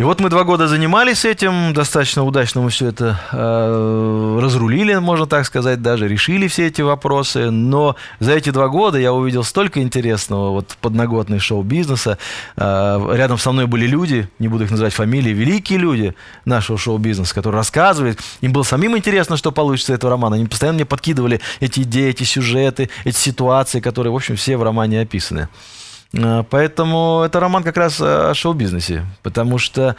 И вот мы два года занимались этим, достаточно удачно мы все это э, разрулили, можно так сказать, даже решили все эти вопросы. Но за эти два года я увидел столько интересного вот в подноготной шоу-бизнеса. Э, рядом со мной были люди, не буду их называть фамилии, великие люди нашего шоу-бизнеса, которые рассказывали. Им было самим интересно, что получится этого романа. Они постоянно мне подкидывали эти идеи, эти сюжеты, эти ситуации, которые, в общем, все в романе описаны. Э, Поэтому это роман как раз о шоу-бизнесе, потому что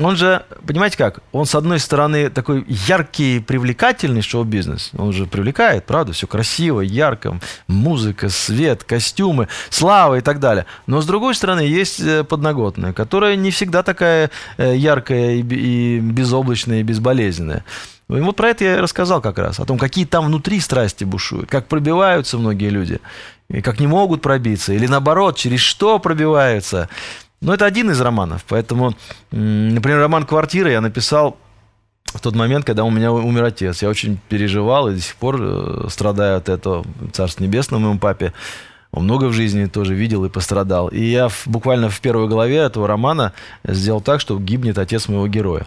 он же, понимаете как, он с одной стороны такой яркий, привлекательный шоу-бизнес, он же привлекает, правда, все красиво, ярко, музыка, свет, костюмы, слава и так далее. Но с другой стороны есть э, подноготная, которая не всегда такая э, яркая и безоблачная, и безболезненная. Ну, И вот про это я рассказал как раз, о том, какие там внутри страсти бушуют, как пробиваются многие люди, и как не могут пробиться, или наоборот, через что пробиваются. Но это один из романов, поэтому, например, роман «Квартира» я написал в тот момент, когда у меня умер отец. Я очень переживал и до сих пор э, страдаю от этого. Царство небесное моему папе. Он много в жизни тоже видел и пострадал. И я в- буквально в первой главе этого романа сделал так, что гибнет отец моего героя.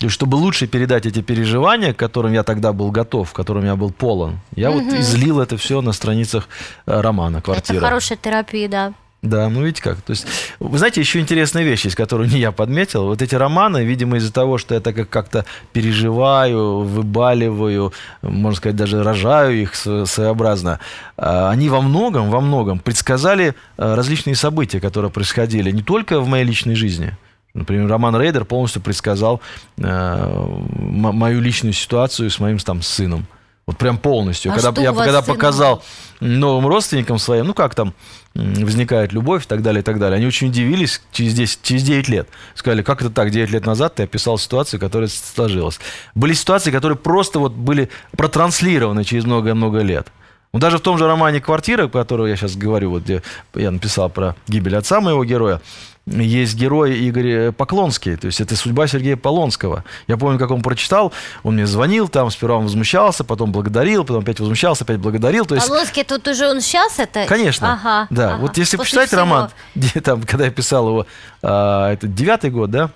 И чтобы лучше передать эти переживания, к которым я тогда был готов, к которым я был полон, я вот излил это все на страницах э, романа «Квартира». Это хорошая терапия, да. Да, ну видите как. То есть, вы знаете, еще интересная вещь есть, которую не я подметил. Вот эти романы, видимо, из-за того, что я так как- как-то переживаю, выбаливаю, можно сказать, даже рожаю их сво- своеобразно, а, они во многом, во многом предсказали а, различные события, которые происходили не только в моей личной жизни. Например, Роман Рейдер полностью предсказал э, мою личную ситуацию с моим там сыном. Вот прям полностью. А когда я когда показал новым родственникам своим, ну как там возникает любовь и так далее, и так далее. Они очень удивились через 10, через 9 лет. Сказали, как это так, 9 лет назад ты описал ситуацию, которая сложилась. Были ситуации, которые просто вот были протранслированы через много-много лет. Ну, даже в том же романе «Квартира», про который я сейчас говорю, вот где я написал про гибель отца моего героя, есть герой Игорь Поклонский, то есть это судьба Сергея Полонского. Я помню, как он прочитал, он мне звонил, там сперва он возмущался, потом благодарил, потом опять возмущался, опять благодарил. То есть, Полоский тут уже он сейчас это? Конечно, Ага. да. ага. Вот если После почитать всего. роман, где там, когда я писал его, а, это девятый год, да,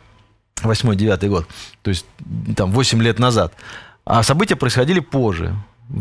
восьмой, девятый год, то есть там 8 лет назад, а события происходили позже.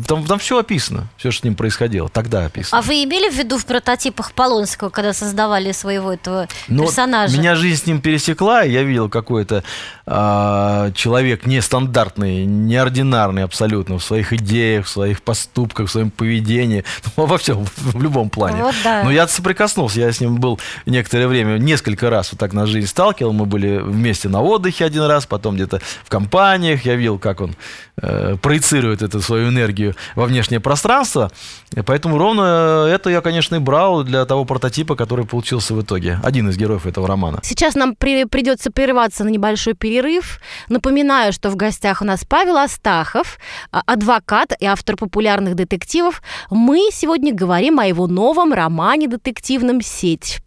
Там, там все описано, все, что с ним происходило, тогда описано. А вы имели в виду в прототипах Полонского, когда создавали своего этого Но персонажа? Меня жизнь с ним пересекла, и я видел какой-то а, человек нестандартный, неординарный абсолютно в своих идеях, в своих поступках, в своем поведении, ну, во всем, в любом плане. Вот да. Но я соприкоснулся, я с ним был некоторое время, несколько раз вот так на жизнь сталкивал, мы были вместе на отдыхе один раз, потом где-то в компаниях, я видел, как он э, проецирует эту свою энергию во внешнее пространство, и поэтому ровно это я, конечно, и брал для того прототипа, который получился в итоге, один из героев этого романа. Сейчас нам при- придется прерываться на небольшой перерыв. Напоминаю, что в гостях у нас Павел Астахов, а, адвокат и автор популярных детективов. Мы сегодня говорим о его новом романе детективном «Сеть».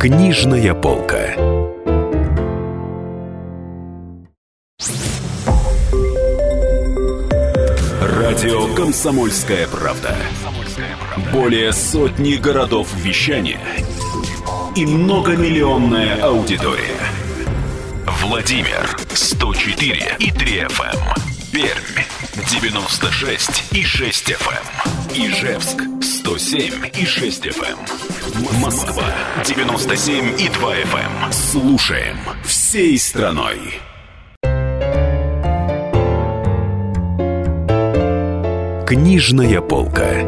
Книжная полка. «Комсомольская правда». Более сотни городов вещания и многомиллионная аудитория. Владимир 104 и 3 FM. Пермь 96 и 6 FM. Ижевск 107 и 6 FM. Москва 97 и 2 FM. Слушаем всей страной. Книжная полка.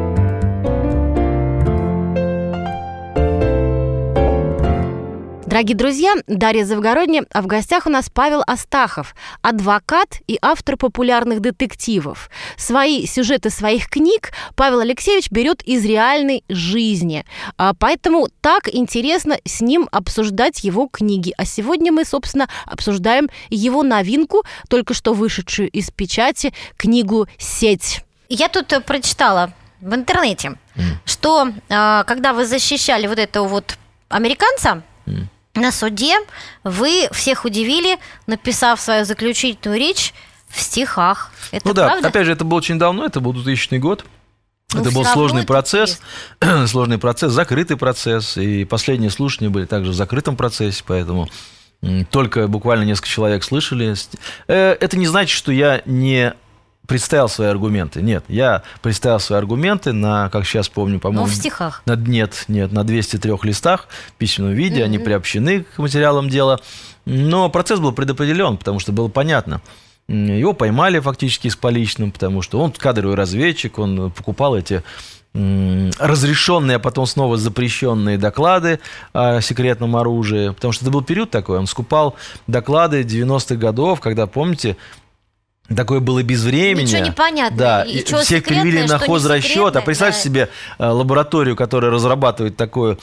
Дорогие друзья, Дарья Завгородня, а в гостях у нас Павел Астахов, адвокат и автор популярных детективов. Свои сюжеты своих книг Павел Алексеевич берет из реальной жизни. А Поэтому так интересно с ним обсуждать его книги. А сегодня мы, собственно, обсуждаем его новинку, только что вышедшую из печати, книгу «Сеть». Я тут э, прочитала в интернете, что э, когда вы защищали вот этого вот американца на суде, вы всех удивили, написав свою заключительную речь в стихах. Это ну да, правда? опять же, это было очень давно, это был 2000 год. Ну, это был сложный процесс, сложный процесс, закрытый процесс, и последние слушания были также в закрытом процессе, поэтому только буквально несколько человек слышали. Э, Это не значит, что я не представил свои аргументы. Нет, я представил свои аргументы на, как сейчас помню, Но по-моему... в стихах. На, нет, нет, на 203 листах в письменном виде, они приобщены к материалам дела. Но процесс был предопределен, потому что было понятно. Его поймали фактически с поличным, потому что он кадровый разведчик, он покупал эти разрешенные, а потом снова запрещенные доклады о секретном оружии, потому что это был период такой, он скупал доклады 90-х годов, когда, помните, такое было без времени. Ничего не понятно. Да, И и всех секретное, перевели на хозрасчет. А представьте да. себе э, лабораторию, которая разрабатывает такую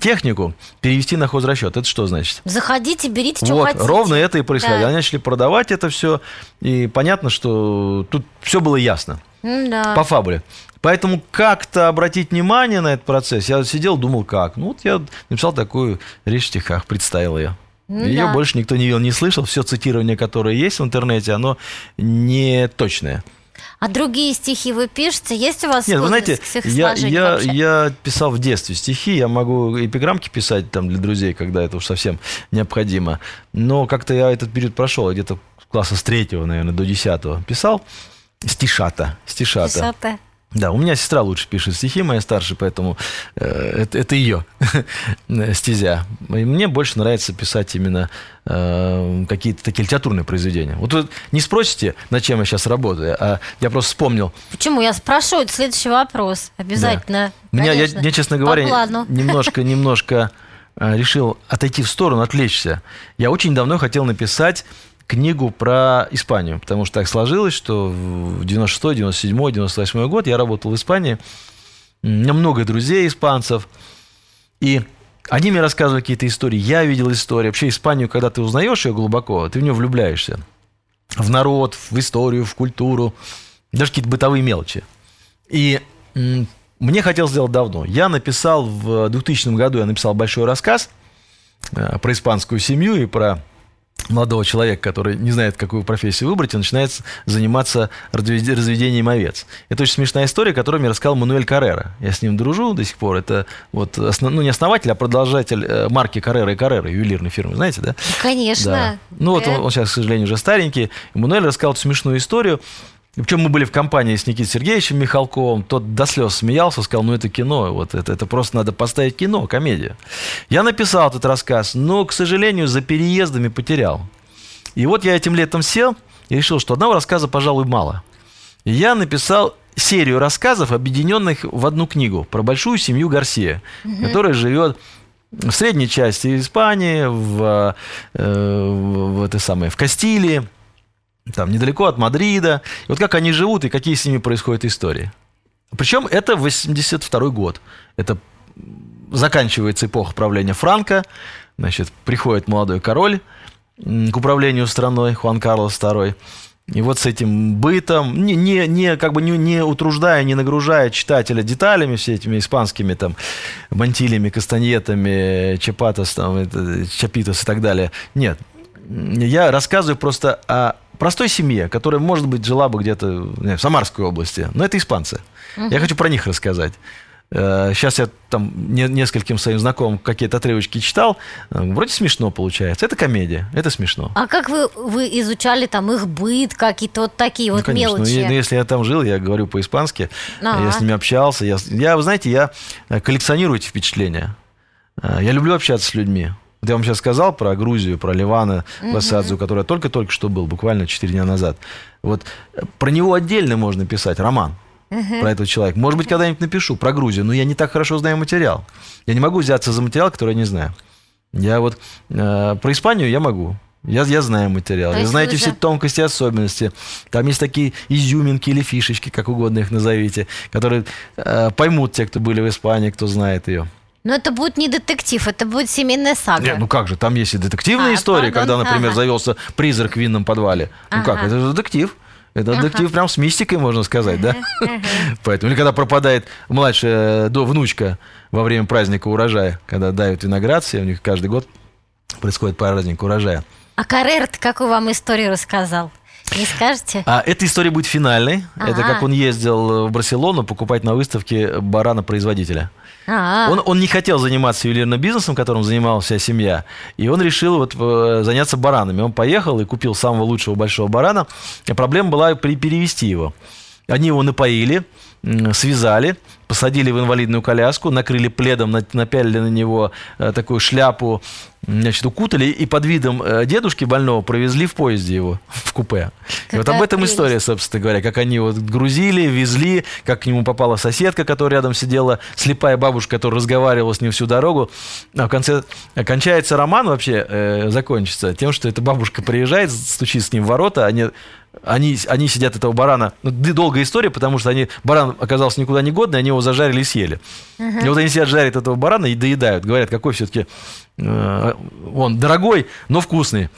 технику, перевести на хозрасчет. Это что значит? Заходите, берите, что вот, хотите. ровно это и происходило. Да. Они начали продавать это все, и понятно, что тут все было ясно М-да. по фабуле. Поэтому как-то обратить внимание на этот процесс, я сидел, думал, как. Ну, вот я написал такую речь в стихах, представил ее. Ну Ее да. больше никто не видел, не слышал. Все цитирование, которое есть в интернете, оно не точное. А другие стихи вы пишете? Есть у вас Нет, вы знаете, я, я, вообще? я писал в детстве стихи, я могу эпиграммки писать там для друзей, когда это уж совсем необходимо. Но как-то я этот период прошел, где-то класса с третьего, наверное, до десятого писал стишата, стишата. Десятое. Да, у меня сестра лучше пишет стихи, моя старшая, поэтому э, это, это ее стезя. И мне больше нравится писать именно э, какие-то такие литературные произведения. Вот вы не спросите, над чем я сейчас работаю, а я просто вспомнил. Почему? Я спрошу, это следующий вопрос. Обязательно. Меня, я, я, честно говоря, немножко, немножко э, решил отойти в сторону, отвлечься. Я очень давно хотел написать книгу про Испанию, потому что так сложилось, что в 96 97 98 год я работал в Испании. У меня много друзей испанцев, и они мне рассказывали какие-то истории, я видел истории. Вообще Испанию, когда ты узнаешь ее глубоко, ты в нее влюбляешься. В народ, в историю, в культуру, даже какие-то бытовые мелочи. И мне хотелось сделать давно. Я написал в 2000 году, я написал большой рассказ э, про испанскую семью и про молодого человека, который не знает, какую профессию выбрать, и начинает заниматься развед- разведением овец. Это очень смешная история, которую мне рассказал Мануэль Каррера. Я с ним дружу до сих пор. Это вот, основ- ну, не основатель, а продолжатель э, марки Каррера и Каррера, ювелирной фирмы, знаете, да? Конечно. Да. Ну вот он, он сейчас, к сожалению, уже старенький. Эммануэль рассказал эту смешную историю. Причем мы были в компании с Никитой Сергеевичем Михалковым. Тот до слез смеялся, сказал, ну это кино, вот это, это просто надо поставить кино, комедию. Я написал этот рассказ, но, к сожалению, за переездами потерял. И вот я этим летом сел и решил, что одного рассказа, пожалуй, мало. И я написал серию рассказов, объединенных в одну книгу про большую семью Гарсия, которая живет в средней части Испании, в, э, в, в этой самой, в Кастилии, там недалеко от Мадрида. И вот как они живут и какие с ними происходят истории. Причем это 82 год. Это заканчивается эпоха правления Франка. Значит, приходит молодой король к управлению страной, Хуан Карлос II. И вот с этим бытом, не, не, не, как бы не, не утруждая, не нагружая читателя деталями, все этими испанскими там мантилями, кастаньетами, чапатос, там, это, чапитос и так далее. Нет. Я рассказываю просто о простой семье, которая, может быть, жила бы где-то знаю, в Самарской области, но это испанцы. Я хочу про них рассказать. Сейчас я там не- нескольким своим знакомым какие-то отрывочки читал. Э, Вроде смешно получается. Это комедия, это смешно. А как вы, вы изучали там их быт, какие-то вот такие Ну, вот конечно. Ну, мелочи? ну, если я там жил, я говорю по-испански, Ага. я с ними общался. Я, я, вы знаете, я э, коллекционирую эти впечатления. Э, Я люблю общаться с людьми. Вот я вам сейчас сказал про Грузию, про Ливана Васадзу, который только-только что был, буквально 4 дня назад. Вот э, про него отдельно можно писать роман. Про этого человека. Может быть, когда-нибудь напишу про Грузию, но я не так хорошо знаю материал. Я не могу взяться за материал, который я не знаю. Я вот э, про Испанию я могу. Я, я знаю материал. То Я вы эти все тонкости, особенности. Там есть такие изюминки или фишечки, как угодно их назовите, которые э, поймут те, кто были в Испании, кто знает ее. Но это будет не детектив, это будет семейная сага. Нет, ну как же, там есть и детективные А, пардон, когда, например, ага. завелся призрак в винном подвале. Ну как, Ага. это же детектив. Это детектив прям с мистикой, можно сказать, да? Поэтому, или когда пропадает младшая до внучка во время праздника урожая, когда дают виноград, все у них каждый год происходит праздник урожая. А Каррер-то какую вам историю рассказал? Не скажете? А эта история будет финальной. Это Ага. как он ездил в Барселону покупать на выставке барана-производителя. А, Он, он не хотел заниматься ювелирным бизнесом, которым занималась вся семья, и он решил вот э, заняться баранами. Он поехал и купил самого лучшего большого барана. И проблема была при перевести его. Они его напоили, связали, посадили в инвалидную коляску, накрыли пледом, на- напялили на него э, такую шляпу, значит, укутали и под видом э, дедушки больного провезли в поезде его в купе. И вот об этом прелесть. история, собственно говоря, как они вот грузили, везли, как к нему попала соседка, которая рядом сидела, слепая бабушка, которая разговаривала с ним всю дорогу. А в конце кончается роман вообще, э, закончится тем, что эта бабушка приезжает, стучит с ним в ворота, они, они, они сидят этого барана. Ну, долгая история, потому что они, баран оказался никуда не годный, они его зажарили и съели. И вот они сидят, жарят этого барана и доедают. Говорят, какой все-таки он дорогой, но вкусный.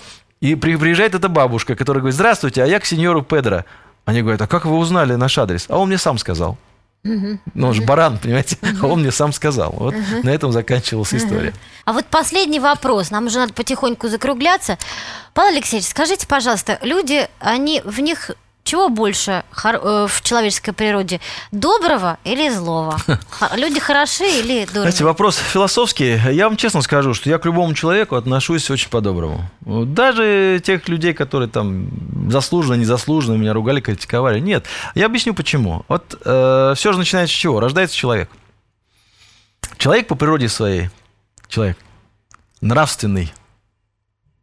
И при- приезжает эта бабушка, которая говорит, здравствуйте, а я к сеньору Педро. Они говорят, а как вы узнали наш адрес? А он мне сам сказал. Ну, он же баран, понимаете? А он мне сам сказал. Вот на этом заканчивалась история. а вот последний вопрос, нам уже надо потихоньку закругляться. Павел Алексеевич, скажите, пожалуйста, люди, они в них чего больше э, в человеческой природе? Доброго или злого? Люди хороши или Знаете, дурные? вопрос философский. Я вам честно скажу, что я к любому человеку отношусь очень по-доброму. Даже тех людей, которые там заслуженно, незаслуженно меня ругали, критиковали. Нет. Я объясню почему. Вот все же начинается с чего? Рождается человек. Человек по природе своей, человек, нравственный.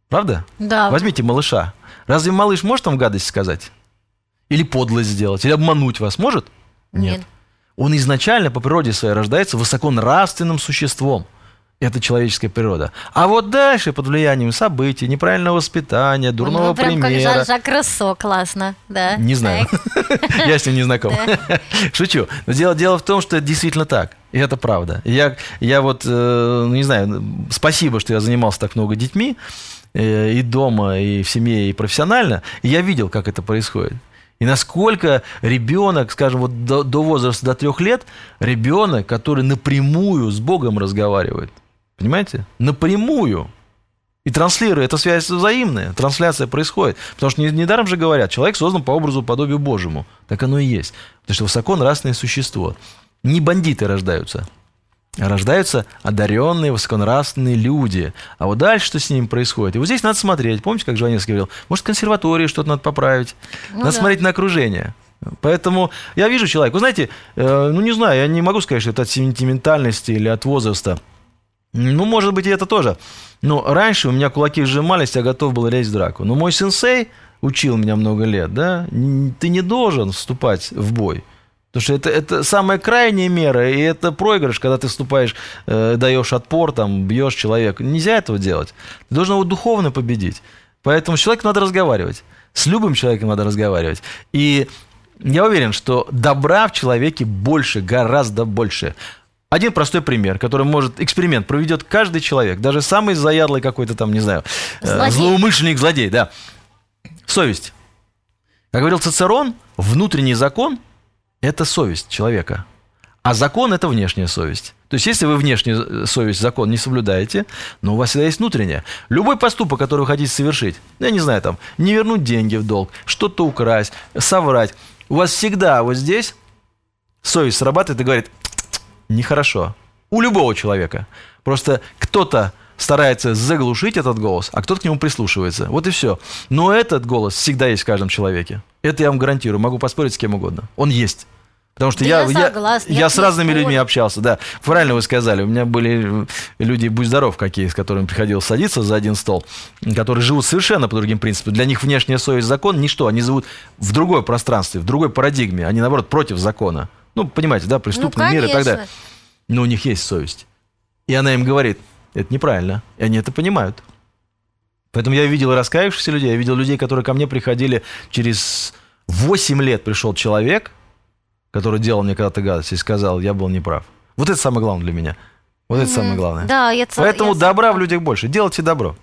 Правда? Да. Возьмите малыша. Разве малыш может вам гадость сказать? Или подлость сделать? Или обмануть вас может? Нет. Он изначально по природе своей рождается высоконравственным существом. Это человеческая природа. А вот дальше, под влиянием событий, неправильного воспитания, дурного него прям как примера... Жан Жак Руссо, классно, да. Не знаю. Я с ним не знаком. Шучу. Но дело, дело в том, что это действительно так. И это правда. Я, я вот, э, ну не знаю, спасибо, что я занимался так много детьми, э, и дома, и в семье, и профессионально. И я видел, как это происходит. И насколько ребенок, скажем, вот до, до возраста до трех лет, ребенок, который напрямую с Богом разговаривает, понимаете? Напрямую. И транслируя, эта связь взаимная, трансляция происходит. Потому что не- недаром же говорят, человек создан по образу подобию Божьему. Так оно и есть. Потому что высоко нравственное существо. Не бандиты рождаются, рождаются одаренные, высоконравственные люди. А вот дальше что с ними происходит? И вот здесь надо смотреть. Помните, как Жванецкий говорил? Может, в консерватории что-то надо поправить? надо да. смотреть на окружение. Поэтому я вижу человека. Вы знаете, э, ну не знаю, я не могу сказать, что это от сентиментальности или от возраста. Ну, может быть, и это тоже. Но раньше у меня кулаки сжимались, я готов был лезть в драку. Но мой сенсей учил меня много лет, да, ты не должен вступать в бой. Потому что это, это самая крайняя мера, и это проигрыш, когда ты вступаешь, э, даешь отпор, там, бьешь человека. Нельзя этого делать. Ты должен его духовно победить. Поэтому с человеком надо разговаривать. С любым человеком надо разговаривать. И я уверен, что добра в человеке больше, гораздо больше. Один простой пример, который может, эксперимент проведет каждый человек, даже самый заядлый какой-то там, не знаю, э, Злодей. злоумышленник, злодей, да. Совесть. Как говорил Цицерон, внутренний закон – это совесть человека. А закон – это внешняя совесть. То есть, если вы внешнюю совесть, закон не соблюдаете, но у вас всегда есть внутренняя. Любой поступок, который вы хотите совершить, я не знаю, там, не вернуть деньги в долг, что-то украсть, соврать, у вас всегда вот здесь совесть срабатывает и говорит, нехорошо. У любого человека. Просто кто-то старается заглушить этот голос, а кто-то к нему прислушивается. Вот и все. Но этот голос всегда есть в каждом человеке. Это я вам гарантирую. Могу поспорить с кем угодно. Он есть. Потому что Да я, я согласна, я я с разными людьми общался, да. Правильно вы сказали, у меня были люди, будь здоров, какие, с которыми приходилось садиться за один стол, которые живут совершенно по другим принципам. Для них внешняя совесть, закон – ничто. Они живут в другой пространстве, в другой парадигме. Они, наоборот, против закона. Ну, понимаете, да, преступный мир и так далее. Но у них есть совесть. И она им говорит, это неправильно. И они это понимают. Поэтому я видел раскаявшихся людей, я видел людей, которые ко мне приходили через 8 лет пришел человек, который делал мне когда-то гадость, и сказал, я был неправ. Вот это самое главное для меня. Вот это самое главное. Да, я ц- Поэтому я добра в людях больше. Делайте добро.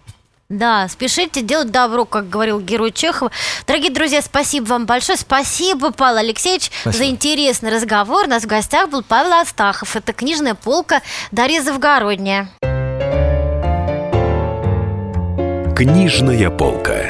Да, спешите делать добро, как говорил герой Чехова. Дорогие друзья, спасибо вам большое. Спасибо, Павел Алексеевич, Спасибо. за интересный разговор. У нас в гостях был Павел Астахов. Это книжная полка Дарья Завгородняя. Книжная полка.